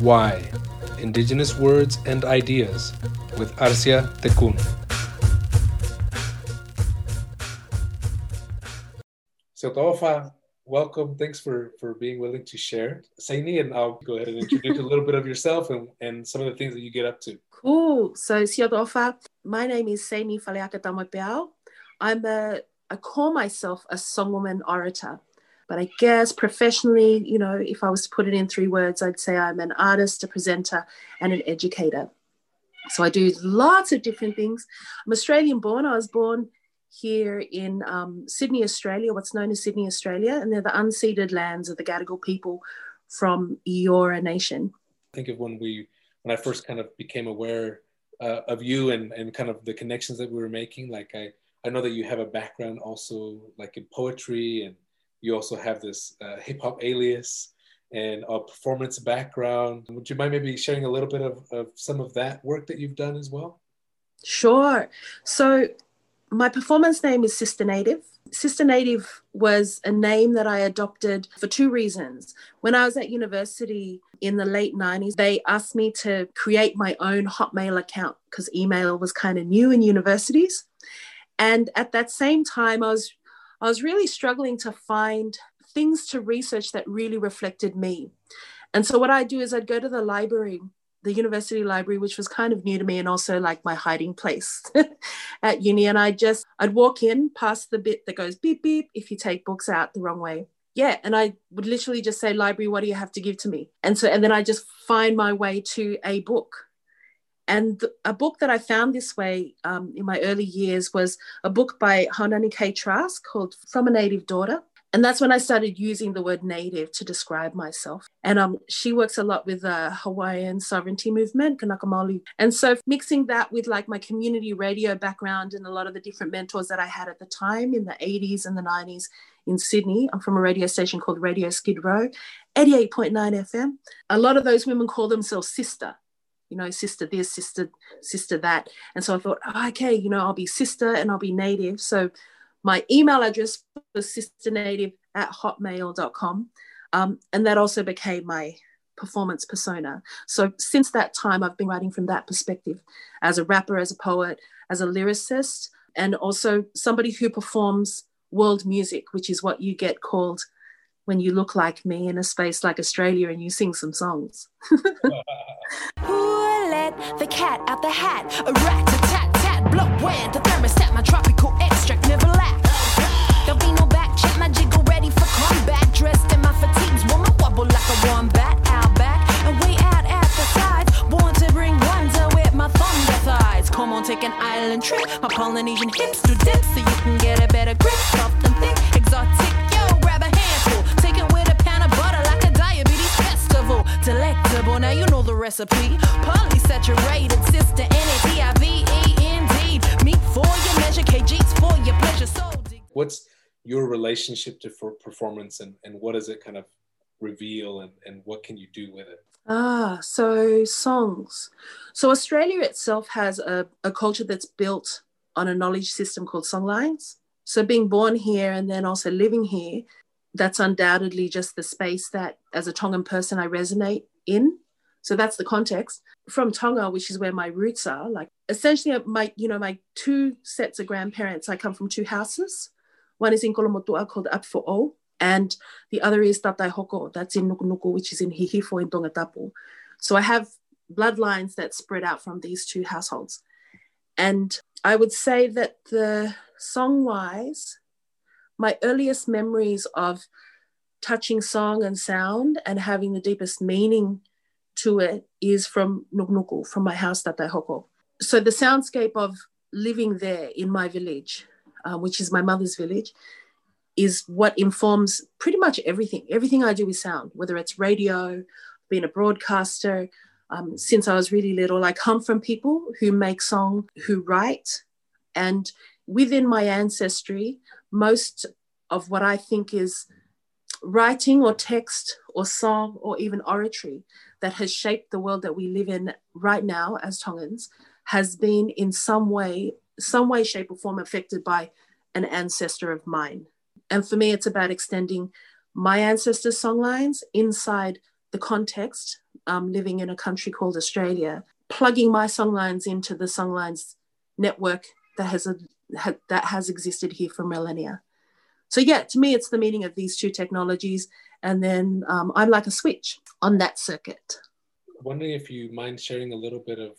Why? Indigenous Words and Ideas with Arcia Tecun. So, Tofa, welcome. Thanks for, for being willing to share. Seini, and I'll go ahead and introduce a little bit of yourself and, and some of the things that you get up to. Cool. So, Siadofa, my name is Seini Faleaka Taumoepeau. I'm a, I call myself a songwoman orator. But I guess professionally, you know, if I was to put it in three words, I'd say I'm an artist, a presenter, and an educator. So I do lots of different things. I'm Australian born. I was born here in um, Sydney, Australia, what's known as Sydney, Australia, and they're the unceded lands of the Gadigal people from Eora Nation. Think of when we, when I first kind of became aware uh, of you and, and kind of the connections that we were making. Like I, I know that you have a background also like in poetry and you also have this uh, hip hop alias and a performance background. Would you mind maybe sharing a little bit of, of some of that work that you've done as well? Sure. So, my performance name is Sister Native. Sister Native was a name that I adopted for two reasons. When I was at university in the late 90s, they asked me to create my own Hotmail account because email was kind of new in universities. And at that same time, I was I was really struggling to find things to research that really reflected me. And so what I do is I'd go to the library, the university library, which was kind of new to me and also like my hiding place at uni. And I just I'd walk in past the bit that goes beep beep if you take books out the wrong way. Yeah. And I would literally just say, library, what do you have to give to me? And so and then I just find my way to a book and a book that I found this way um, in my early years was a book by Haunani K. Trask called From a Native Daughter. And that's when I started using the word native to describe myself. And um, she works a lot with the Hawaiian sovereignty movement, Kanaka Maoli. And so mixing that with like my community radio background and a lot of the different mentors that I had at the time in the 80s and the 90s in Sydney. I'm from a radio station called Radio Skid Row, 88.9 FM. A lot of those women call themselves sister you know, sister this, sister, sister that. And so I thought, oh, okay, you know, I'll be sister and I'll be native. So my email address was sisternative at hotmail.com. Um, and that also became my performance persona. So since that time, I've been writing from that perspective as a rapper, as a poet, as a lyricist, and also somebody who performs world music, which is what you get called when you look like me in a space like Australia and you sing some songs. let the cat out the hat? A rat a tat tat, blow when the thermostat, my tropical extract never lack. There'll be no back check, my jiggle ready for combat. Dressed in my fatigues, woman wobble like a wombat. Out back and way out at the sides. Born to bring wonder with my thunder thighs. Come on, take an island trip. My Polynesian hips to dip so you can get a better grip. Soft and thick, exotic Now you know recipe. Polysaturated, sister, N-A-T-I-V-E, indeed. for your measure, kgs for your pleasure. So What's your relationship to for performance and, and what does it kind of reveal and, and what can you do with it? Ah, so songs. So Australia itself has a, a culture that's built on a knowledge system called songlines. So being born here and then also living here, that's undoubtedly just the space that as a Tongan person I resonate in. So that's the context. From Tonga, which is where my roots are, like essentially uh, my, you know, my two sets of grandparents, I come from two houses. One is in Kolomotua called Apfo'o, and the other is Tatai Hoko, that's in Nukunuku, which is in Hihifo in Tongatapu. So I have bloodlines that spread out from these two households. And I would say that the song wise, my earliest memories of touching song and sound and having the deepest meaning to it is from Nukunuku, from my house, that I Hoko. So the soundscape of living there in my village, uh, which is my mother's village, is what informs pretty much everything. Everything I do with sound, whether it's radio, being a broadcaster. Um, since I was really little, I come from people who make song, who write, and within my ancestry, most of what I think is writing or text or song or even oratory that has shaped the world that we live in right now as Tongans has been in some way, some way, shape, or form affected by an ancestor of mine. And for me, it's about extending my ancestors' songlines inside the context um, living in a country called Australia, plugging my songlines into the songlines network that has a ha, that has existed here for millennia. So yeah, to me, it's the meaning of these two technologies, and then um, I'm like a switch on that circuit. Wondering if you mind sharing a little bit of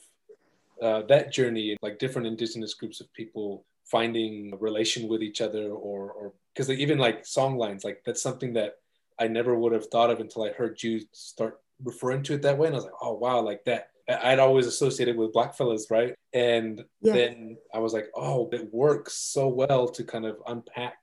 uh, that journey, like different indigenous groups of people finding a relation with each other, or or because they even like song lines, like that's something that I never would have thought of until I heard you start referring to it that way, and I was like, oh wow, like that. I'd always associated with blackfellas, right? And yeah. then I was like, oh, it works so well to kind of unpack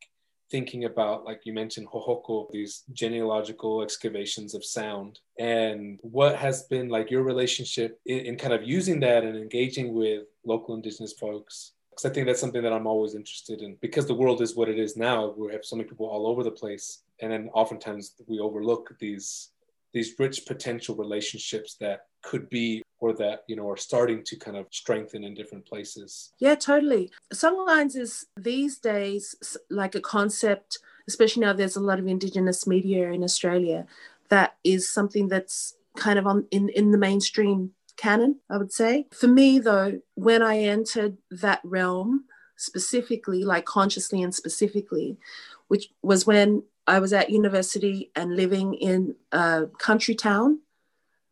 thinking about, like you mentioned, Hohoko, these genealogical excavations of sound, and what has been like your relationship in, in kind of using that and engaging with local Indigenous folks because I think that's something that I'm always interested in. Because the world is what it is now, we have so many people all over the place, and then oftentimes we overlook these these rich potential relationships that could be or that you know are starting to kind of strengthen in different places yeah totally songlines is these days like a concept especially now there's a lot of indigenous media in australia that is something that's kind of on in, in the mainstream canon i would say for me though when i entered that realm specifically like consciously and specifically which was when I was at university and living in a country town.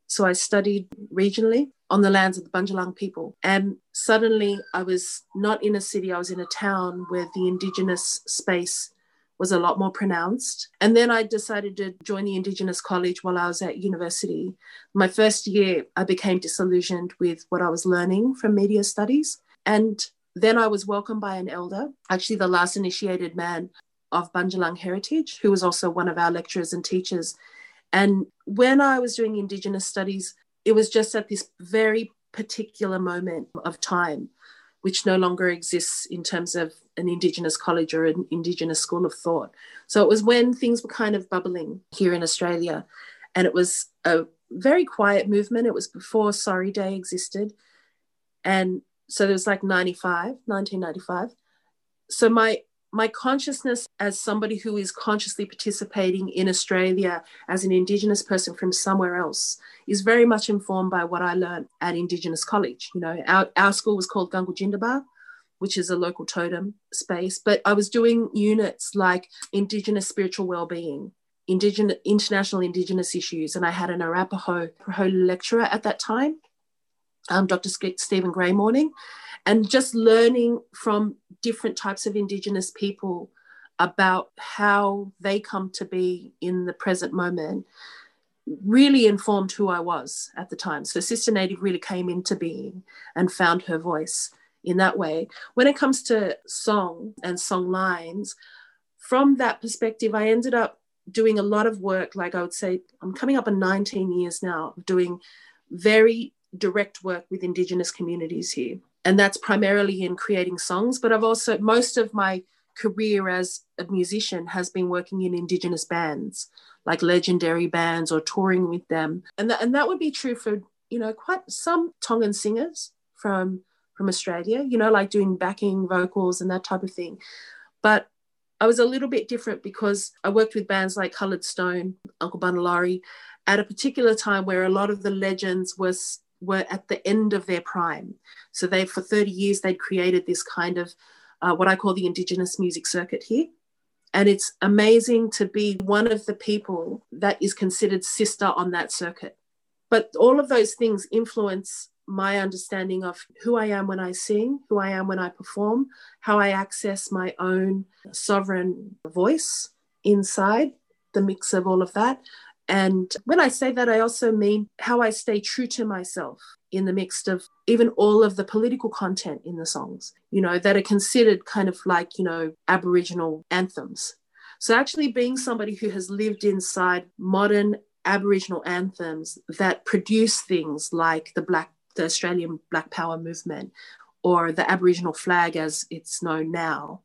So I studied regionally on the lands of the Bundjalung people. And suddenly I was not in a city, I was in a town where the Indigenous space was a lot more pronounced. And then I decided to join the Indigenous College while I was at university. My first year, I became disillusioned with what I was learning from media studies. And then I was welcomed by an elder, actually the last initiated man of Bundjalung heritage, who was also one of our lecturers and teachers. And when I was doing Indigenous studies, it was just at this very particular moment of time, which no longer exists in terms of an Indigenous college or an Indigenous school of thought. So it was when things were kind of bubbling here in Australia. And it was a very quiet movement. It was before Sorry Day existed. And so there was like 95, 1995. So my my consciousness as somebody who is consciously participating in Australia as an Indigenous person from somewhere else is very much informed by what I learned at Indigenous College. You know, our, our school was called Gangujindaba, which is a local totem space, but I was doing units like Indigenous spiritual well-being, Indigenous international Indigenous issues, and I had an Arapaho lecturer at that time, um, Dr. Stephen Greymorning, and just learning from different types of Indigenous people about how they come to be in the present moment really informed who I was at the time. So Sister Native really came into being and found her voice in that way. When it comes to song and song lines, from that perspective, I ended up doing a lot of work. Like I would say, I'm coming up on 19 years now doing very direct work with Indigenous communities here and that's primarily in creating songs. But I've also, most of my career as a musician has been working in Indigenous bands, like legendary bands or touring with them. And that, and that would be true for, you know, quite some Tongan singers from, from Australia, you know, like doing backing vocals and that type of thing. But I was a little bit different because I worked with bands like Coloured Stone, Uncle Bunna Lawrie, at a particular time where a lot of the legends was were at the end of their prime. So they, for 30 years, they'd created this kind of uh, what I call the Indigenous music circuit here. And it's amazing to be one of the people that is considered sister on that circuit. But all of those things influence my understanding of who I am when I sing, who I am when I perform, how I access my own sovereign voice inside the mix of all of that. And when I say that, I also mean how I stay true to myself in the midst of even all of the political content in the songs, you know, that are considered kind of like, you know, Aboriginal anthems. So actually being somebody who has lived inside modern Aboriginal anthems that produce things like the Black, the Australian Black Power movement or the Aboriginal flag as it's known now,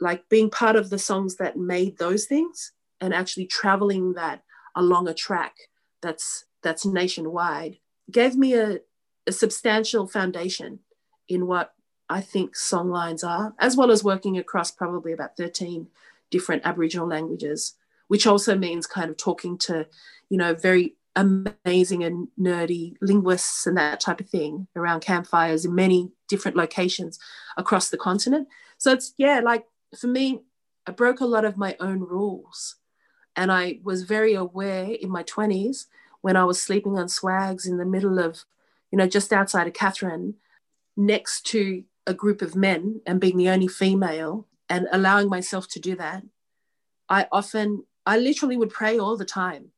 like being part of the songs that made those things and actually traveling that along a track that's that's nationwide gave me a, a substantial foundation in what I think songlines are, as well as working across probably about 13 different Aboriginal languages, which also means kind of talking to, you know, very amazing and nerdy linguists and that type of thing around campfires in many different locations across the continent. So it's, yeah, like for me, I broke a lot of my own rules. And I was very aware in my 20s when I was sleeping on swags in the middle of, you know, just outside of Katherine, next to a group of men and being the only female and allowing myself to do that. I often, I literally would pray all the time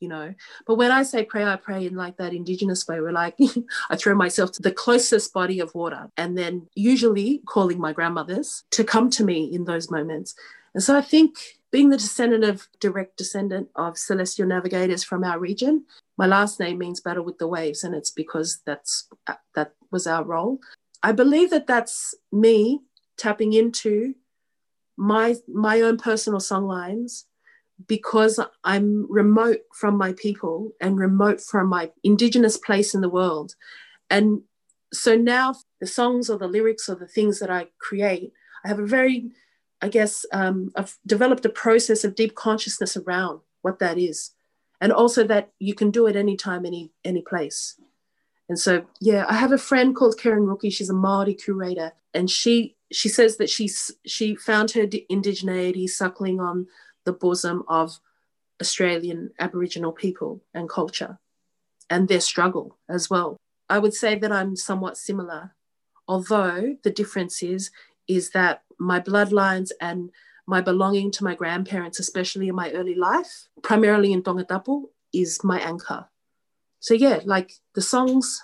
you know. But when I say pray, I pray in like that indigenous way, where like I throw myself to the closest body of water and then usually calling my grandmothers to come to me in those moments. And so I think being the descendant of direct descendant of celestial navigators from our region, my last name means battle with the waves, and it's because that's uh, that was our role. I believe that that's me tapping into my my own personal songlines because I'm remote from my people and remote from my indigenous place in the world. And so now the songs or the lyrics or the things that I create, I have a very, I guess, um, I've developed a process of deep consciousness around what that is. And also that you can do it anytime, any any place. And so, yeah, I have a friend called Karen Rookie. She's a Maori curator, and she she says that she's she found her indigeneity suckling on the bosom of Australian Aboriginal people and culture and their struggle as well. I would say that I'm somewhat similar, although the difference is is that my bloodlines and my belonging to my grandparents, especially in my early life, primarily in Tongatapu, is my anchor. So yeah, like the songs,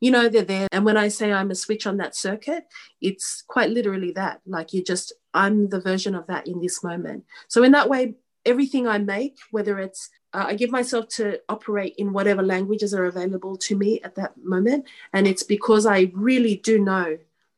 you know, they're there. And when I say I'm a switch on that circuit, it's quite literally that. Like you just I'm the version of that in this moment. So, in that way, everything I make, whether it's uh, I give myself to operate in whatever languages are available to me at that moment. And it's because I really do know,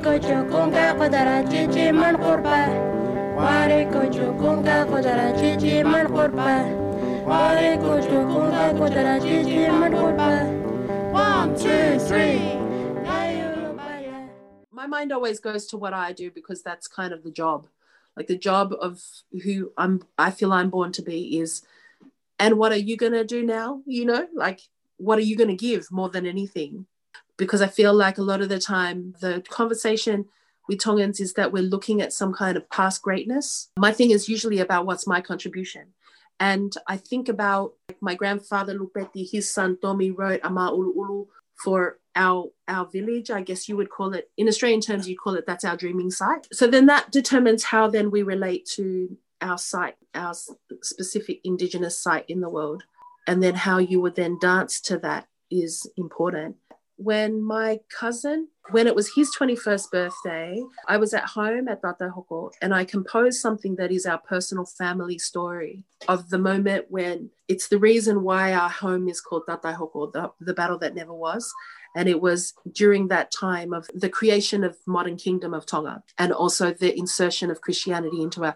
Kodara chichi kodara chichi man purpa one, two, three. My mind always goes to what I do because that's kind of the job. Like the job of who I'm I feel I'm born to be is and what are you gonna do now? You know, like what are you gonna give more than anything? Because I feel like a lot of the time the conversation with Tongans is that we're looking at some kind of past greatness. My thing is usually about what's my contribution. And I think about my grandfather Lupeti, his son Tommy wrote Ama Ulu Ulu for our our village. I guess you would call it in Australian terms, you call it that's our dreaming site. So then that determines how then we relate to our site, our specific indigenous site in the world. And then how you would then dance to that is important when my cousin, when it was his 21st birthday, I was at home at Tata Hoko and I composed something that is our personal family story of the moment when it's the reason why our home is called Tata Hoko, the, the battle that never was. And it was during that time of the creation of modern kingdom of Tonga and also the insertion of Christianity into our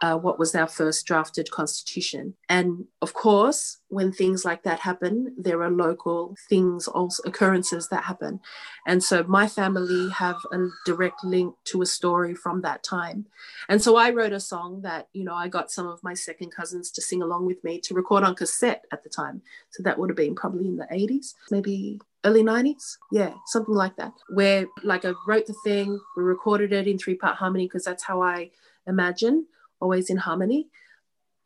uh, what was our first drafted constitution. And of course, when things like that happen, there are local things, also occurrences that happen. And so my family have a direct link to a story from that time. And so I wrote a song that, you know, I got some of my second cousins to sing along with me to record on cassette at the time. So that would have been probably in the 80s, maybe early 90s yeah something like that. Where like i wrote the thing we recorded it in three part harmony because that's how i imagine always in harmony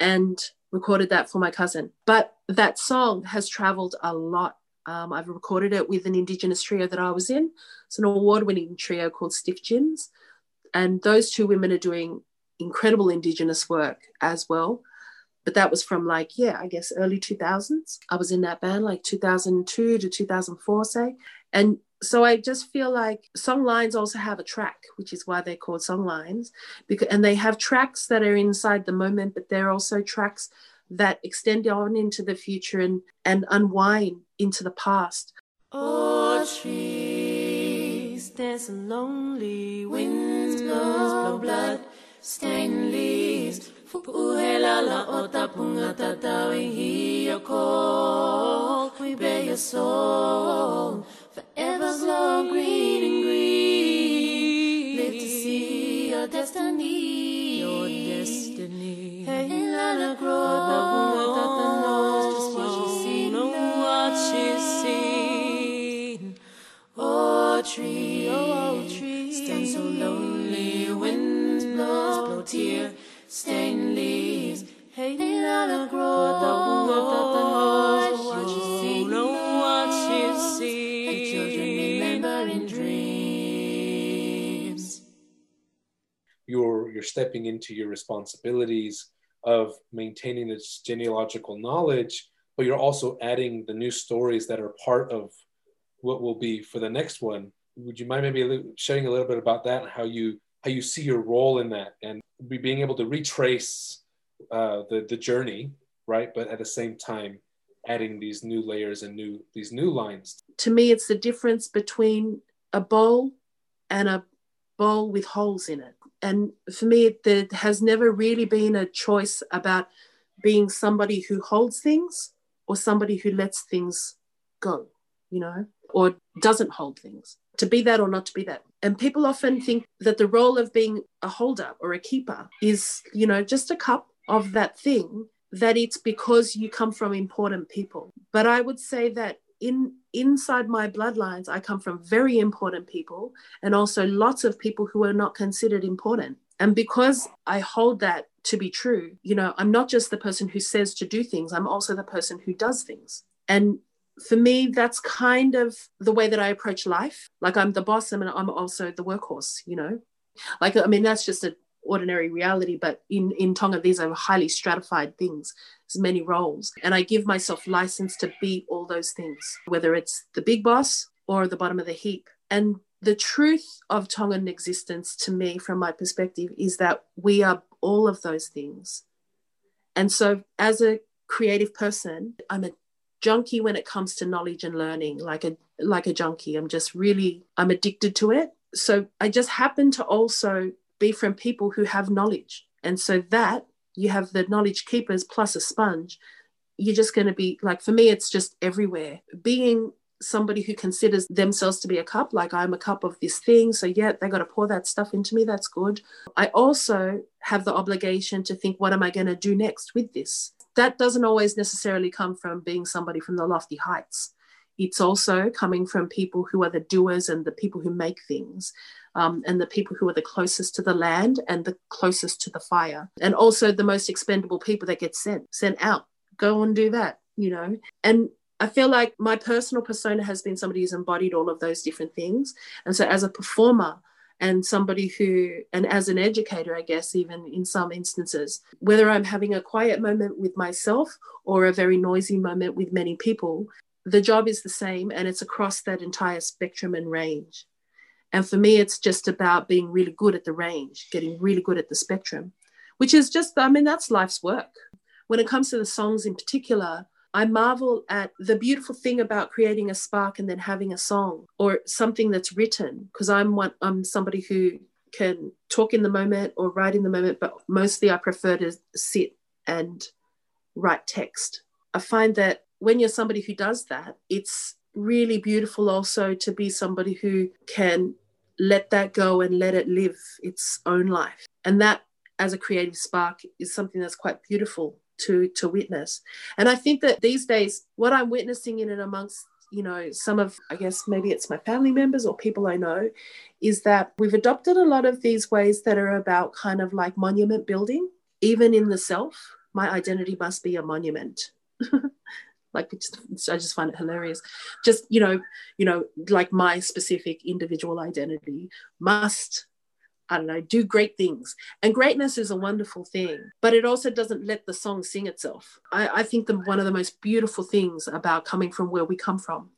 and recorded that for my cousin. But that song has traveled a lot. Um, i've recorded it with an indigenous trio that i was in. It's an award-winning trio called stiff gins and those two women are doing incredible indigenous work as well but that was from like yeah i guess early 2000s i was in that band like 2002 to 2004 say and so I just feel like song lines also have a track, which is why they're called song lines. Because and they have tracks that are inside the moment, but they're also tracks that extend on into the future and, and unwind into the past. Oh, trees, there's a lonely winds blow blood, stain leaves. Fupuhela la ota punga tatawi hi your call. We bear your soul, forever's long green and green. Live to see your destiny, your destiny. Hey, la la grow, knows just what she's seen, know what she's seen. Oh, tree, oh, tree, stand so lonely, winds blow, blow tear, stain leaves. Hey, la la grow, tata knows what she's seen, know what she's seen. Hey, children, remember in dreams. you're you're stepping into your responsibilities of maintaining this genealogical knowledge but you're also adding the new stories that are part of what will be for the next one would you mind maybe sharing a little bit about that and how you how you see your role in that and be being able to retrace uh, the the journey right but at the same time adding these new layers and new these new lines To me, it's the difference between a bowl and a bowl with holes in it. And for me, there has never really been a choice about being somebody who holds things or somebody who lets things go, you know, or doesn't hold things. To be that or not to be that. And people often think that the role of being a holder or a keeper is, you know, just a cup of that thing, that it's because you come from important people. But I would say that in inside my bloodlines, I come from very important people and also lots of people who are not considered important. And because I hold that to be true, you know, I'm not just the person who says to do things, I'm also the person who does things. And for me, that's kind of the way that I approach life. Like I'm the boss and I'm also the workhorse, you know. Like I mean, that's just an ordinary reality, but in, in Tonga, these are highly stratified things. There's many roles. And I give myself license to be all those things, whether it's the big boss or the bottom of the heap. And the truth of Tongan existence to me, from my perspective, is that we are all of those things. And so, as a creative person, I'm a junkie when it comes to knowledge and learning, like a like a junkie. I'm just really I'm addicted to it. So I just happen to also be from people who have knowledge. And so that you have the knowledge keepers plus a sponge, you're just going to be like for me it's just everywhere. Being somebody who considers themselves to be a cup, like I'm a cup of this thing. So, yeah, they got to pour that stuff into me. That's good. I also have the obligation to think, what am I going to do next with this? That doesn't always necessarily come from being somebody from the lofty heights. It's also coming from people who are the doers and the people who make things. Um, and the people who are the closest to the land and the closest to the fire, and also the most expendable people that get sent sent out. Go and do that, you know. And I feel like my personal persona has been somebody who's embodied all of those different things. And so, as a performer and somebody who, and as an educator, I guess, even in some instances, whether I'm having a quiet moment with myself or a very noisy moment with many people, the job is the same and it's across that entire spectrum and range. And for me, it's just about being really good at the range, getting really good at the spectrum, which is just, I mean, that's life's work. When it comes to the songs in particular, I marvel at the beautiful thing about creating a spark and then having a song or something that's written because I'm one I'm somebody who can talk in the moment or write in the moment but mostly I prefer to sit and write text. I find that when you're somebody who does that it's really beautiful also to be somebody who can let that go and let it live its own life. And that as a creative spark is something that's quite beautiful to to witness. And i think that these days what i'm witnessing in and amongst you know some of i guess maybe it's my family members or people i know is that we've adopted a lot of these ways that are about kind of like monument building even in the self. My identity must be a monument. Like it's, i just find it hilarious. Just you know you know like my specific individual identity must I don't know, do great things. And greatness is a wonderful thing, but it also doesn't let the song sing itself. I, I think the, one of the most beautiful things about coming from where we come from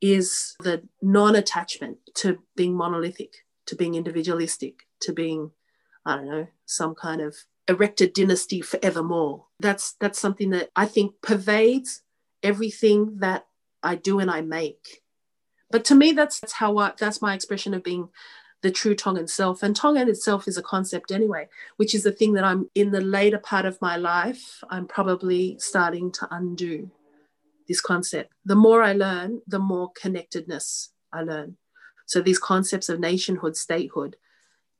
is the non-attachment to being monolithic, to being individualistic, to being, I don't know, some kind of erected dynasty forevermore. That's that's something that I think pervades everything that I do and I make. But to me, that's, that's how I, that's my expression of being the true Tongan self. And Tongan itself is a concept anyway, which is the thing that I'm in the later part of my life, I'm probably starting to undo this concept. The more I learn, the more connectedness I learn. So these concepts of nationhood, statehood,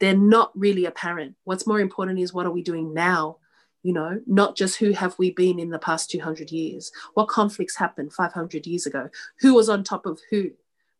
they're not really apparent. What's more important is what are we doing now? You know, not just who have we been in the past 200 years? What conflicts happened 500 years ago? Who was on top of who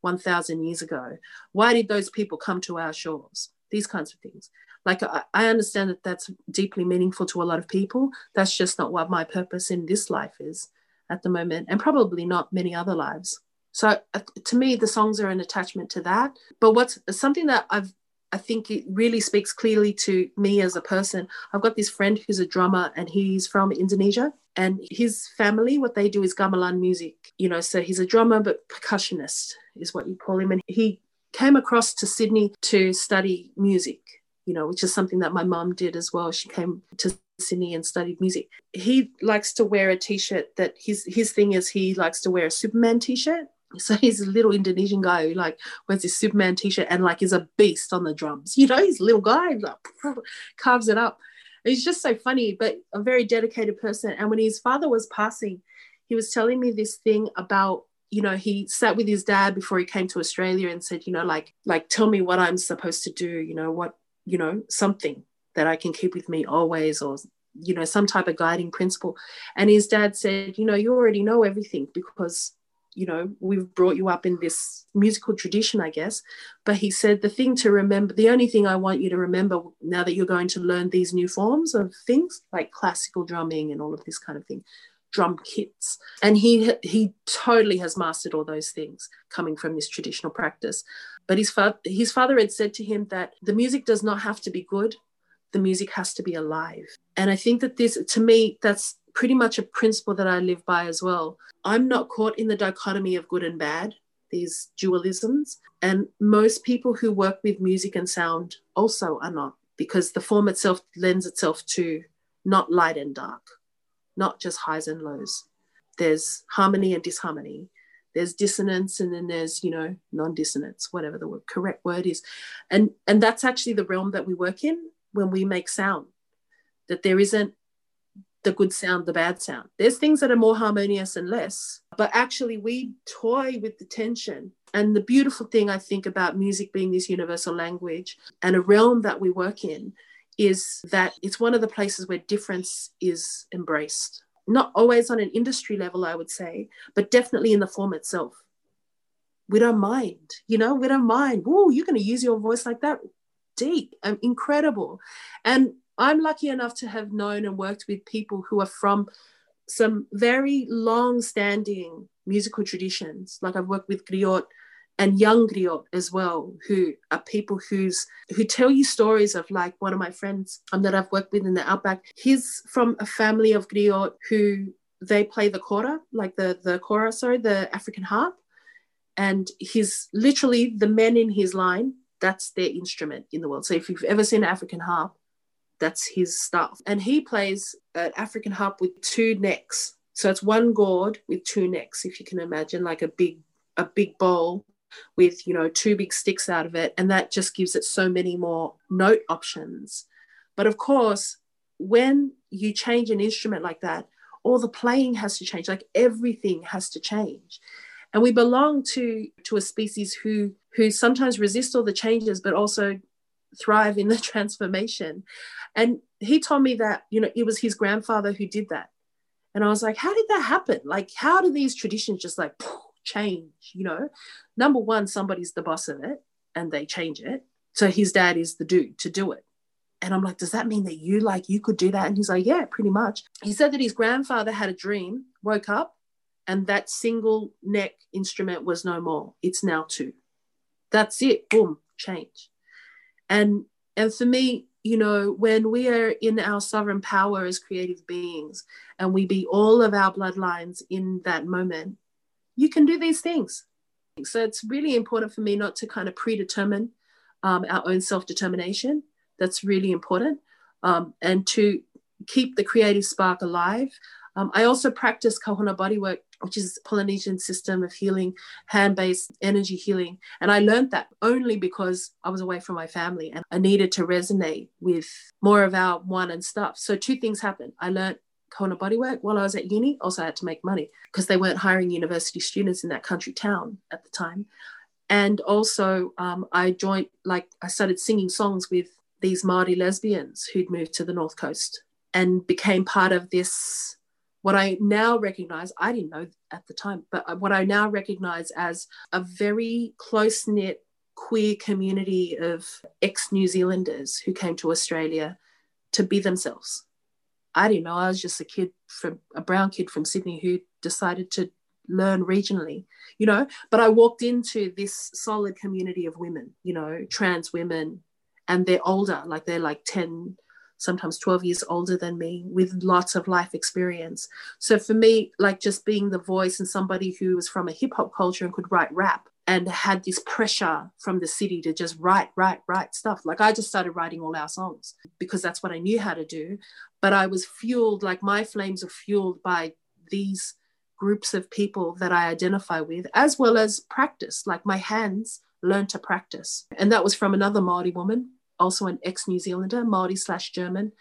1,000 years ago? Why did those people come to our shores? These kinds of things. Like, I, I understand that that's deeply meaningful to a lot of people. That's just not what my purpose in this life is at the moment, and probably not many other lives. So uh, to me, the songs are an attachment to that. But what's something that I've I think it really speaks clearly to me as a person. I've got this friend who's a drummer and he's from Indonesia. And his family, what they do is gamelan music, you know, so he's a drummer but percussionist is what you call him. And he came across to Sydney to study music, you know, which is something that my mum did as well. She came to Sydney and studied music. He likes to wear a t-shirt that his his thing is he likes to wear a Superman t-shirt so he's a little Indonesian guy who like wears his Superman t-shirt and like is a beast on the drums. You know, he's a little guy, like carves it up. He's just so funny, but a very dedicated person. And when his father was passing, he was telling me this thing about, you know, he sat with his dad before he came to Australia and said, you know, like, like tell me what I'm supposed to do, you know, what, you know, something that I can keep with me always or you know some type of guiding principle and his dad said you know you already know everything because you know, we've brought you up in this musical tradition, I guess. But he said, the thing to remember, the only thing I want you to remember now that you're going to learn these new forms of things like classical drumming and all of this kind of thing, drum kits. And he he totally has mastered all those things coming from this traditional practice. But his, fa- his father had said to him that the music does not have to be good, the music has to be alive. And I think that this, to me, that's pretty much a principle that I live by as well. I'm not caught in the dichotomy of good and bad, these dualisms. And most people who work with music and sound also are not, because the form itself lends itself to not light and dark, not just highs and lows. There's harmony and disharmony. There's dissonance and then there's, you know, non-dissonance, whatever the word, correct word is. And and that's actually the realm that we work in when we make sound. That there isn't the good sound, the bad sound. There's things that are more harmonious and less, but actually we toy with the tension. And the beautiful thing I think about music being this universal language and a realm that we work in is that it's one of the places where difference is embraced. Not always on an industry level, I would say, but definitely in the form itself. We don't mind, you know, we don't mind. Whoa, you're going to use your voice like that? Deep and incredible. And I'm lucky enough to have known and worked with people who are from some very long standing musical traditions. Like I've worked with griot and young griot as well, who are people who's who tell you stories of like one of my friends um, that I've worked with in the outback. He's from a family of griot who they play the kora, like the the kora, sorry, the African harp. And he's literally the men in his line, that's their instrument in the world. So if you've ever seen an African harp, that's his stuff. And he plays an African harp with two necks. So it's one gourd with two necks, if you can imagine, like a big a big bowl with you know two big sticks out of it, and that just gives it so many more note options. But of course, when you change an instrument like that, all the playing has to change. Like everything has to change. And we belong to to a species who who sometimes resist all the changes, but also thrive in the transformation. And he told me that, you know, it was his grandfather who did that. And I was like, how did that happen? Like, how do these traditions just like change? You know, number one, somebody's the boss of it and they change it. So his dad is the dude to do it. And I'm like, does that mean that you like you could do that? And he's like, yeah, pretty much. He said that his grandfather had a dream, woke up, and that single neck instrument was no more. It's now two. That's it. Boom, change. And and for me, you know, when we are in our sovereign power as creative beings and we be all of our bloodlines in that moment, you can do these things. So it's really important for me not to kind of predetermine um, our own self determination. That's really important. Um, and to keep the creative spark alive. Um, I also practice kahuna bodywork, which is Polynesian system of healing, hand-based energy healing. And I learned that only because I was away from my family and I needed to resonate with more of our one and stuff. So two things happened. I learned kahuna bodywork while I was at uni. Also, I had to make money because they weren't hiring university students in that country town at the time. And also, um, I joined, like, I started singing songs with these Māori lesbians who'd moved to the North Coast and became part of this, what I now recognize, I didn't know at the time, but what I now recognize as a very close knit queer community of ex New Zealanders who came to Australia to be themselves. I didn't know. I was just a kid from a brown kid from Sydney who decided to learn regionally, you know. But I walked into this solid community of women, you know, trans women, and they're older, like they're like 10, sometimes 12 years older than me with lots of life experience. So for me, like just being the voice and somebody who was from a hip hop culture and could write rap and had this pressure from the city to just write, write, write stuff. Like I just started writing all our songs because that's what I knew how to do. But I was fueled, like my flames are fueled by these groups of people that I identify with, as well as practice. Like my hands learned to practice. And that was from another Maori woman also an ex New Zealander, Maori slash German,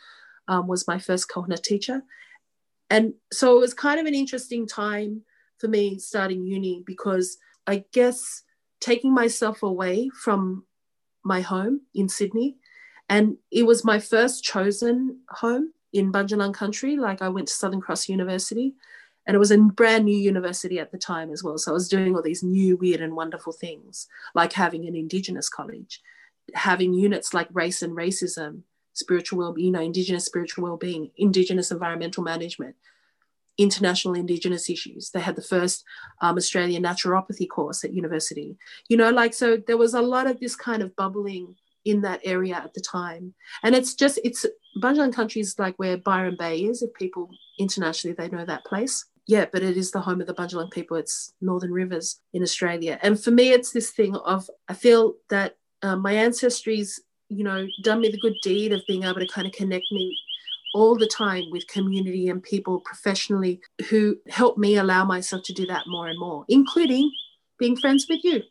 um, was my first kahuna teacher. And so it was kind of an interesting time for me starting uni because I guess taking myself away from my home in Sydney, and it was my first chosen home in Bundjalung country. Like I went to Southern Cross University, and it was a brand new university at the time as well. So I was doing all these new, weird, and wonderful things, like having an Indigenous college having units like race and racism, spiritual well, you know, Indigenous spiritual well-being, Indigenous environmental management, international Indigenous issues. They had the first um, Australian naturopathy course at university. You know, like so, there was a lot of this kind of bubbling in that area at the time, and it's just it's Bundjalung country is like where Byron Bay is. If people internationally they know that place. Yeah, but it is the home of the Bundjalung people. It's Northern Rivers in Australia. And for me, it's this thing of I feel that um, my ancestry's you know done me the good deed of being able to kind of connect me all the time with community and people professionally who help me allow myself to do that more and more including being friends with you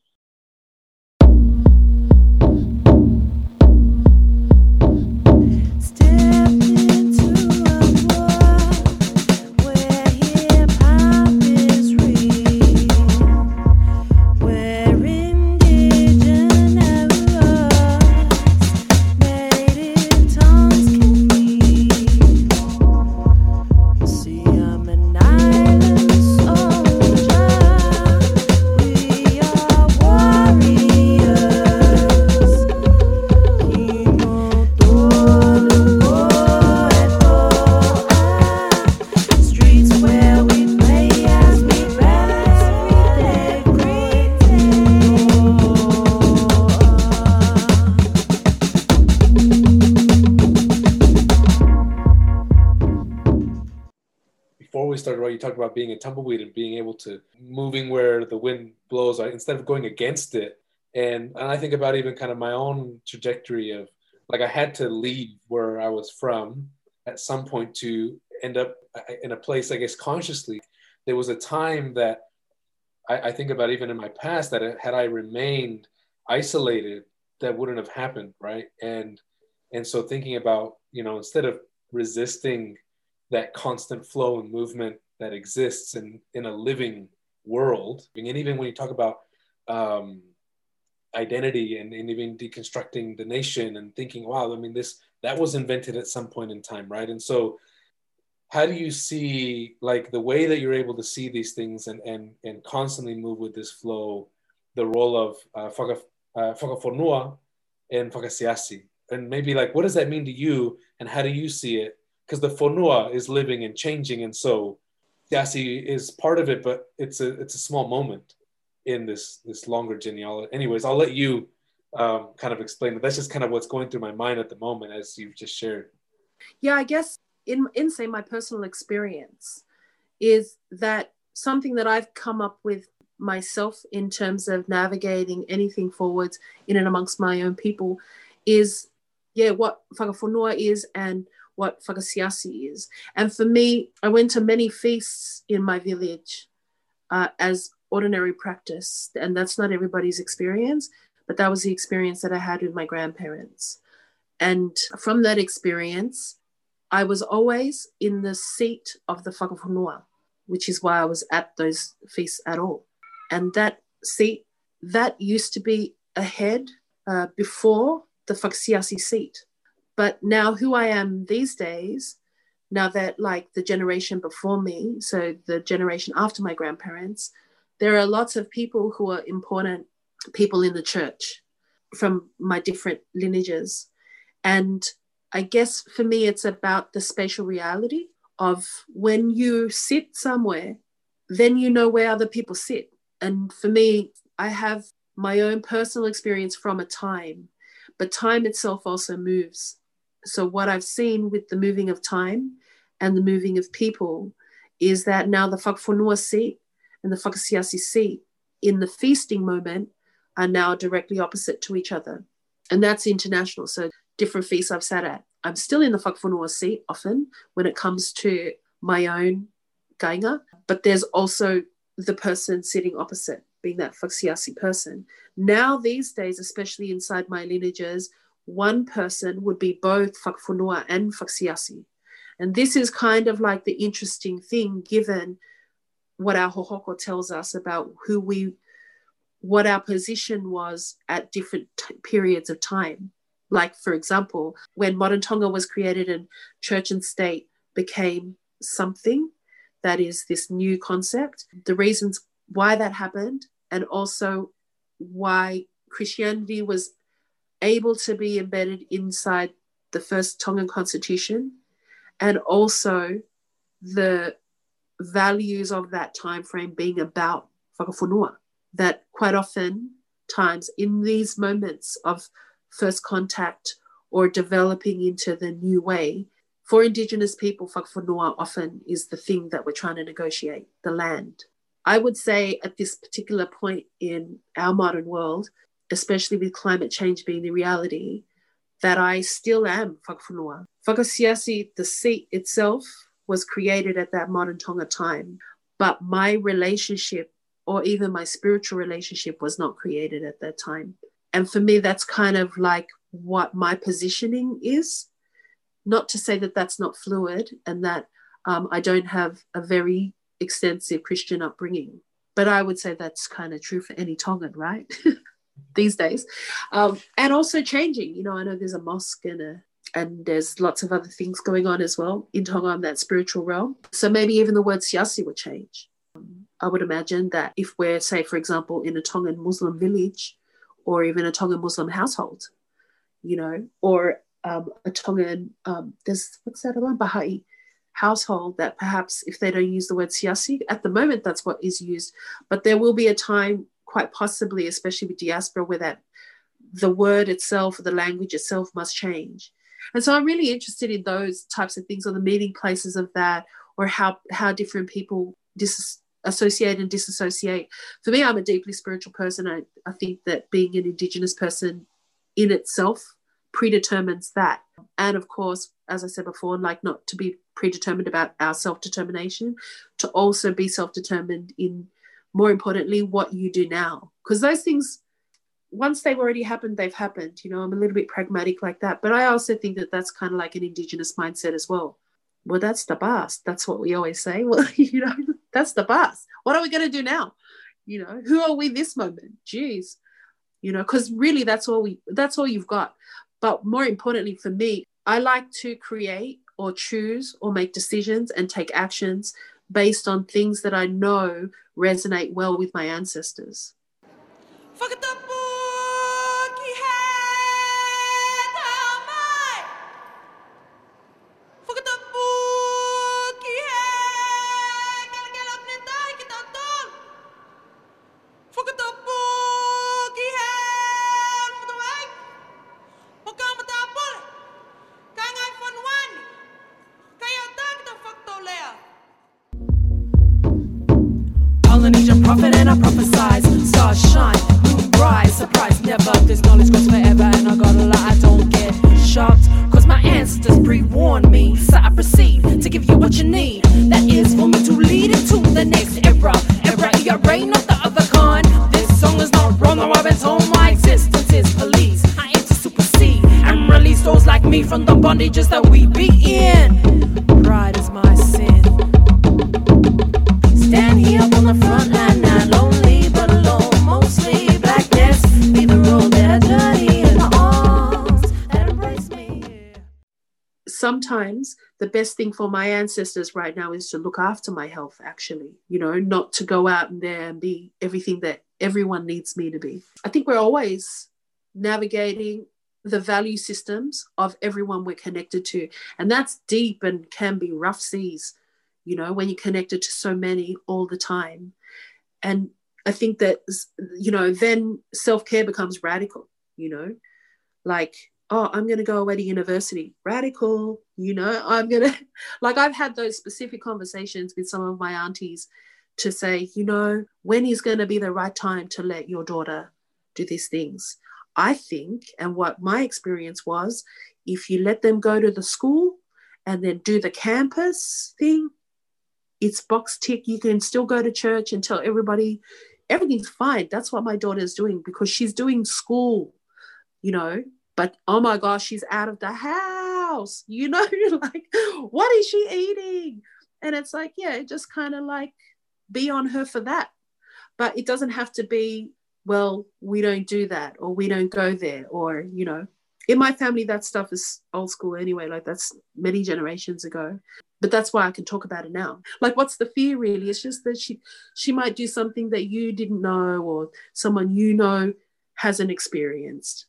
tumbleweed and being able to moving where the wind blows uh, instead of going against it. And, and I think about even kind of my own trajectory of like I had to leave where I was from at some point to end up uh, in a place, I guess, consciously. There was a time that I, I think about even in my past that uh, had I remained isolated, that wouldn't have happened, right? And and so thinking about you know instead of resisting that constant flow and movement that exists in, in a living world. And even when you talk about um, identity and, and even deconstructing the nation and thinking, wow, I mean, this that was invented at some point in time, right? And so, how do you see like the way that you're able to see these things and and and constantly move with this flow, the role of uh, whaka, uh, and whakasiasi? And maybe like, what does that mean to you, and how do you see it? Because the fonua is living and changing, and so Dasi is part of it, but it's a it's a small moment in this this longer genealogy. Anyways, I'll let you um, kind of explain it. That's just kind of what's going through my mind at the moment as you've just shared. Yeah, I guess in in say my personal experience is that something that I've come up with myself in terms of navigating anything forwards in and amongst my own people is yeah what whakafonua is and what fakasiasi is. And for me i went to many feasts in my village uh, as ordinary practice. And that's not everybody's experience but that was the experience that i had with my grandparents. And from that experience i was always in the seat of the fakafonua which is why i was at those feasts at all. And that seat that used to be ahead uh, before the Fakasiasi seat. But now who I am these days, now that like the generation before me, so the generation after my grandparents, there are lots of people who are important people in the church from my different lineages. And I guess for me, it's about the spatial reality of when you sit somewhere, then you know where other people sit. And for me, I have my own personal experience from a time, but time itself also moves. So, what I've seen with the moving of time and the moving of people is that now the Fakafonua seat and the Fakasiasi seat in the feasting moment are now directly opposite to each other. And that's international. So, different feasts I've sat at. I'm still in the Fakafonua seat often when it comes to my own kainga, but there's also the person sitting opposite, being that Fakasiasi person. Now, these days, especially inside my lineages, one person would be both Fakafonua and Fakasiasi. And this is kind of like the interesting thing, given what our hohoko tells us about who we, what our position was at different t- periods of time. Like, for example, when modern Tonga was created and church and state became something, that is this new concept, the reasons why that happened, and also why Christianity was able to be embedded inside the first Tongan constitution, and also the values of that time frame being about fakafonua. That quite often times in these moments of first contact or developing into the new way, for Indigenous people, fakafonua often is the thing that we're trying to negotiate, the land. I would say at this particular point in our modern world, especially with climate change being the reality, that I still am fakafonua. Fakasiasi, the seat itself, was created at that modern Tonga time, but my relationship or even my spiritual relationship was not created at that time. And for me, that's kind of like what my positioning is not to say that that's not fluid and that um, I don't have a very extensive Christian upbringing, but I would say that's kind of true for any Tongan, right? These days, um, and also changing. You know, I know there's a mosque and a and there's lots of other things going on as well in Tonga in that spiritual realm. So maybe even the word siasi would change. Um, I would imagine that if we're, say, for example, in a Tongan Muslim village or even a Tongan Muslim household, you know, or um, a Tongan, um, there's what's that one Baha'i household that perhaps if they don't use the word siasi, at the moment that's what is used, but there will be a time, quite possibly, especially with diaspora, where that the word itself, the language itself must change. And so I'm really interested in those types of things or the meeting places of that or how how different people disassociate and disassociate. For me, I'm a deeply spiritual person. I, I think that being an Indigenous person in itself predetermines that. And of course, as I said before, like not to be predetermined about our self determination, to also be self determined in, more importantly, what you do now. Because those things, once they've already happened, they've happened. You know, I'm a little bit pragmatic like that. But I also think that that's kind of like an Indigenous mindset as well. Well, that's the past. That's what we always say. Well, you know, that's the past. What are we going to do now? You know, who are we this moment? Jeez you know because really that's all we that's all you've got but more importantly for me, I like to create or choose or make decisions and take actions based on things that I know resonate well with my ancestors. prophet for my ancestors right now is to look after my health actually you know not to go out and there and be everything that everyone needs me to be. I think we're always navigating the value systems of everyone we're connected to and that's deep and can be rough seas you know when you're connected to so many all the time. And i think that you know then self-care becomes radical you know like oh i'm going to go away to university. Radical you know i'm going to like i've had those specific conversations with some of my aunties to say you know when is going to be the right time to let your daughter do these things? I think and what my experience was if you let them go to the school and then do the campus thing it's box tick. You can still go to church and tell everybody everything's fine. That's what my daughter is doing because she's doing school you know but oh my gosh she's out of the house. You know you're like what is she eating? And it's like yeah just kind of like be on her for that. But it doesn't have to be well we don't do that or we don't go there or you know. In my family that stuff is old school anyway like that's many generations ago. But that's why i can talk about it now. Like what's the fear really? It's just that she she might do something that you didn't know or someone you know hasn't experienced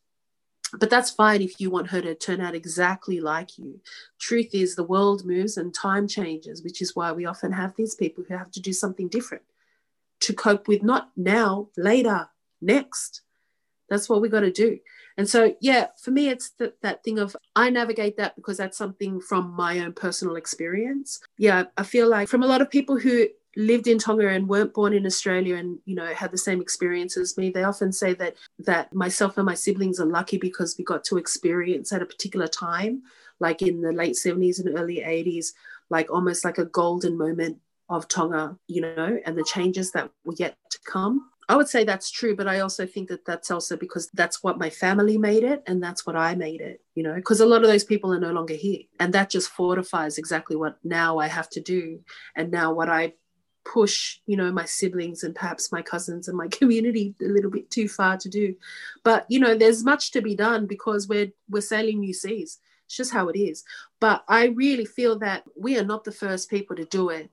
but that's fine if you want her to turn out exactly like you. Truth is, the world moves and time changes, which is why we often have these people who have to do something different to cope with not now, later, next. That's what we got to do. And so, yeah, for me, it's th- that thing of I navigate that because that's something from my own personal experience. Yeah, I feel like from a lot of people who lived in Tonga and weren't born in Australia and you know had the same experience as me they often say that that myself and my siblings are lucky because we got to experience at a particular time like in the late 70s and early 80s like almost like a golden moment of Tonga you know and the changes that were yet to come I would say that's true, but I also think that that's also because that's what my family made it and that's what I made it, you know, because a lot of those people are no longer here. And that just fortifies exactly what now I have to do and now what I push you know my siblings and perhaps my cousins and my community a little bit too far to do. But you know there's much to be done because we're we're sailing new seas. It's just how it is. But i really feel that we are not the first people to do it.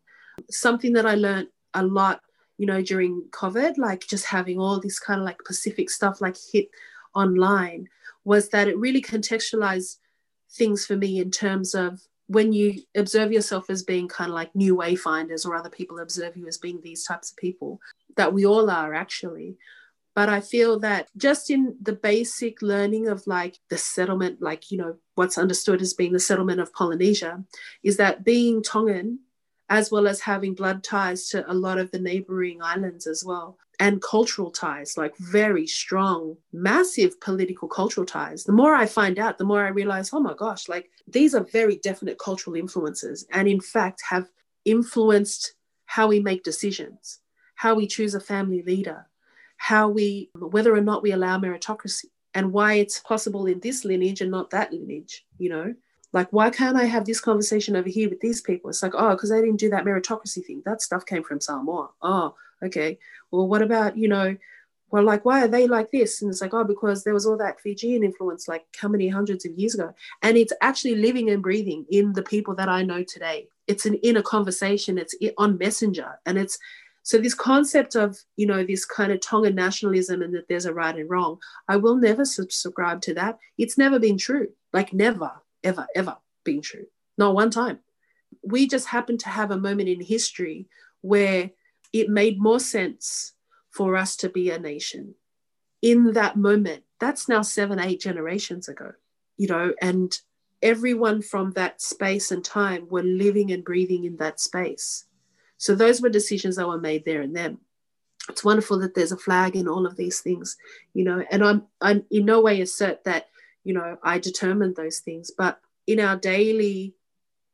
Something that i learned a lot you know during covid like just having all this kind of like pacific stuff like hit online was that it really contextualized things for me in terms of when you observe yourself as being kind of like new wayfinders or other people observe you as being these types of people that we all are actually. But i feel that just in the basic learning of like the settlement like you know what's understood as being the settlement of polynesia is that being tongan as well as having blood ties to a lot of the neighboring islands as well. And cultural ties like very strong massive political cultural ties. The more i find out the more i realize oh my gosh like these are very definite cultural influences and in fact have influenced how we make decisions how we choose a family leader how we whether or not we allow meritocracy and why it's possible in this lineage and not that lineage you know like why can't i have this conversation over here with these people? It's like oh because they didn't do that meritocracy thing. That stuff came from samoa. Oh okay. Well what about you know well like why are they like this? And it's like oh because there was all that fijian influence like how many hundreds of years ago? And it's actually living and breathing in the people that i know today. It's an inner conversation. It's on messenger. And it's so this concept of you know this kind of tongan nationalism and that there's a right and wrong i will never subscribe to that. It's never been true. Like never ever, ever been true. Not one time. We just happened to have a moment in history where it made more sense for us to be a nation. In that moment, that's now seven, eight generations ago, you know, and everyone from that space and time were living and breathing in that space. So those were decisions that were made there and then. it's wonderful that there's a flag in all of these things, you know, and I'm I'm in no way assert that, you know, I determined those things, but in our daily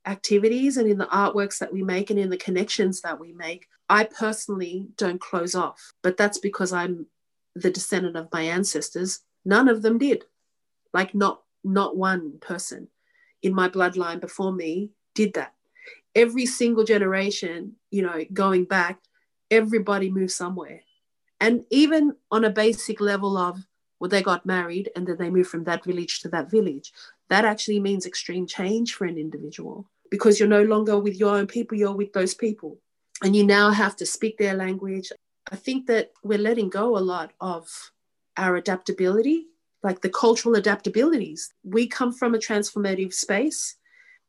activities and in the artworks that we make and in the connections that we make, I personally don't close off. But that's because I'm the descendant of my ancestors. None of them did. Like not not one person in my bloodline before me did that. Every single generation, you know, going back, everybody moved somewhere. And even on a basic level of well, they got married and then they moved from that village to that village. That actually means extreme change for an individual because you're no longer with your own people, you're with those people. And you now have to speak their language. I think that we're letting go a lot of our adaptability, like the cultural adaptabilities. We come from a transformative space.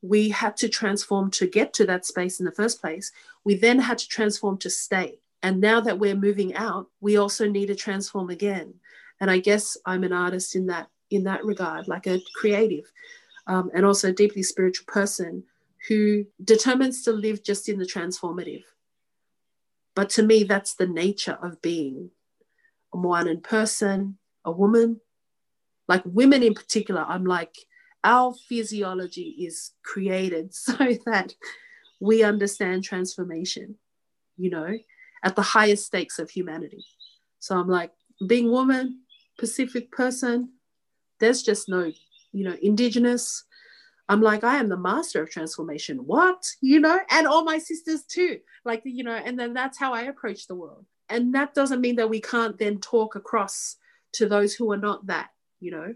We had to transform to get to that space in the first place. We then had to transform to stay. And now that we're moving out, we also need to transform again. And I guess I'm an artist in that in that regard, like a creative, um, and also a deeply spiritual person who determines to live just in the transformative. But to me, that's the nature of being a Moanan person, a woman. Like women in particular, I'm like, our physiology is created so that we understand transformation, you know, at the highest stakes of humanity. So I'm like, being woman, Pacific person, there's just no, you know, indigenous. I'm like, I am the master of transformation. What? You know, and all my sisters too. Like, you know, and then that's how I approach the world. And that doesn't mean that we can't then talk across to those who are not that, you know.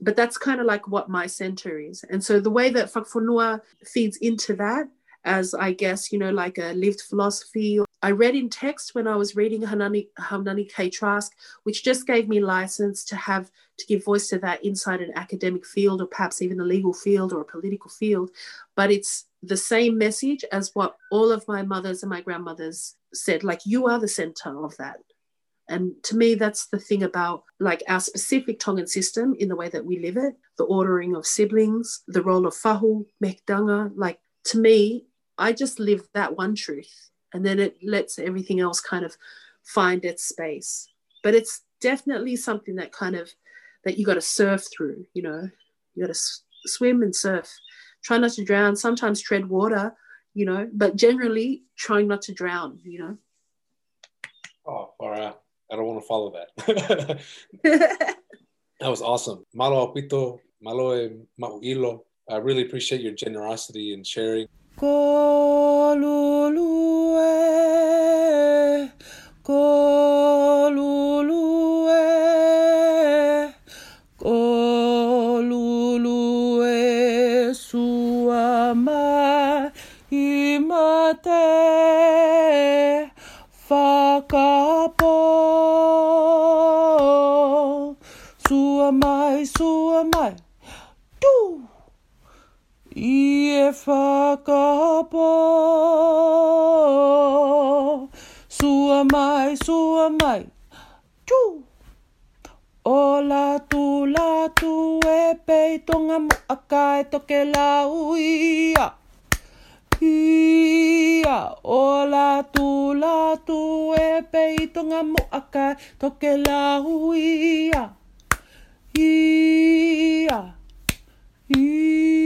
But that's kind of like what my center is. And so the way that Fakafonua feeds into that as I guess, you know, like a lived philosophy. I read in text when I was reading Haunani, Haunani K. Trask, which just gave me license to have to give voice to that inside an academic field or perhaps even a legal field or a political field. But it's the same message as what all of my mothers and my grandmothers said, like, you are the center of that. And to me, that's the thing about like our specific Tongan system in the way that we live it, the ordering of siblings, the role of fahu, mekdanga. Like to me, I just live that one truth and then it lets everything else kind of find its space. But it's definitely something that kind of that you got to surf through, you know, you got to s- swim and surf. Try not to drown, sometimes tread water, you know, but generally trying not to drown, you know. Oh, all right. I don't want to follow that. that was awesome. Malo apito, malo mauilo. I really appreciate your generosity and sharing. Kolulue, kolulue, kolulue suama imate. Suamai, suamai, whakapo. Sua mai, sua chu. Chuu! tu la tu e peitonga mo akai toke lau ia. Ia. tu la tu e peitonga mo akai toke lau ia. Ia. Ia.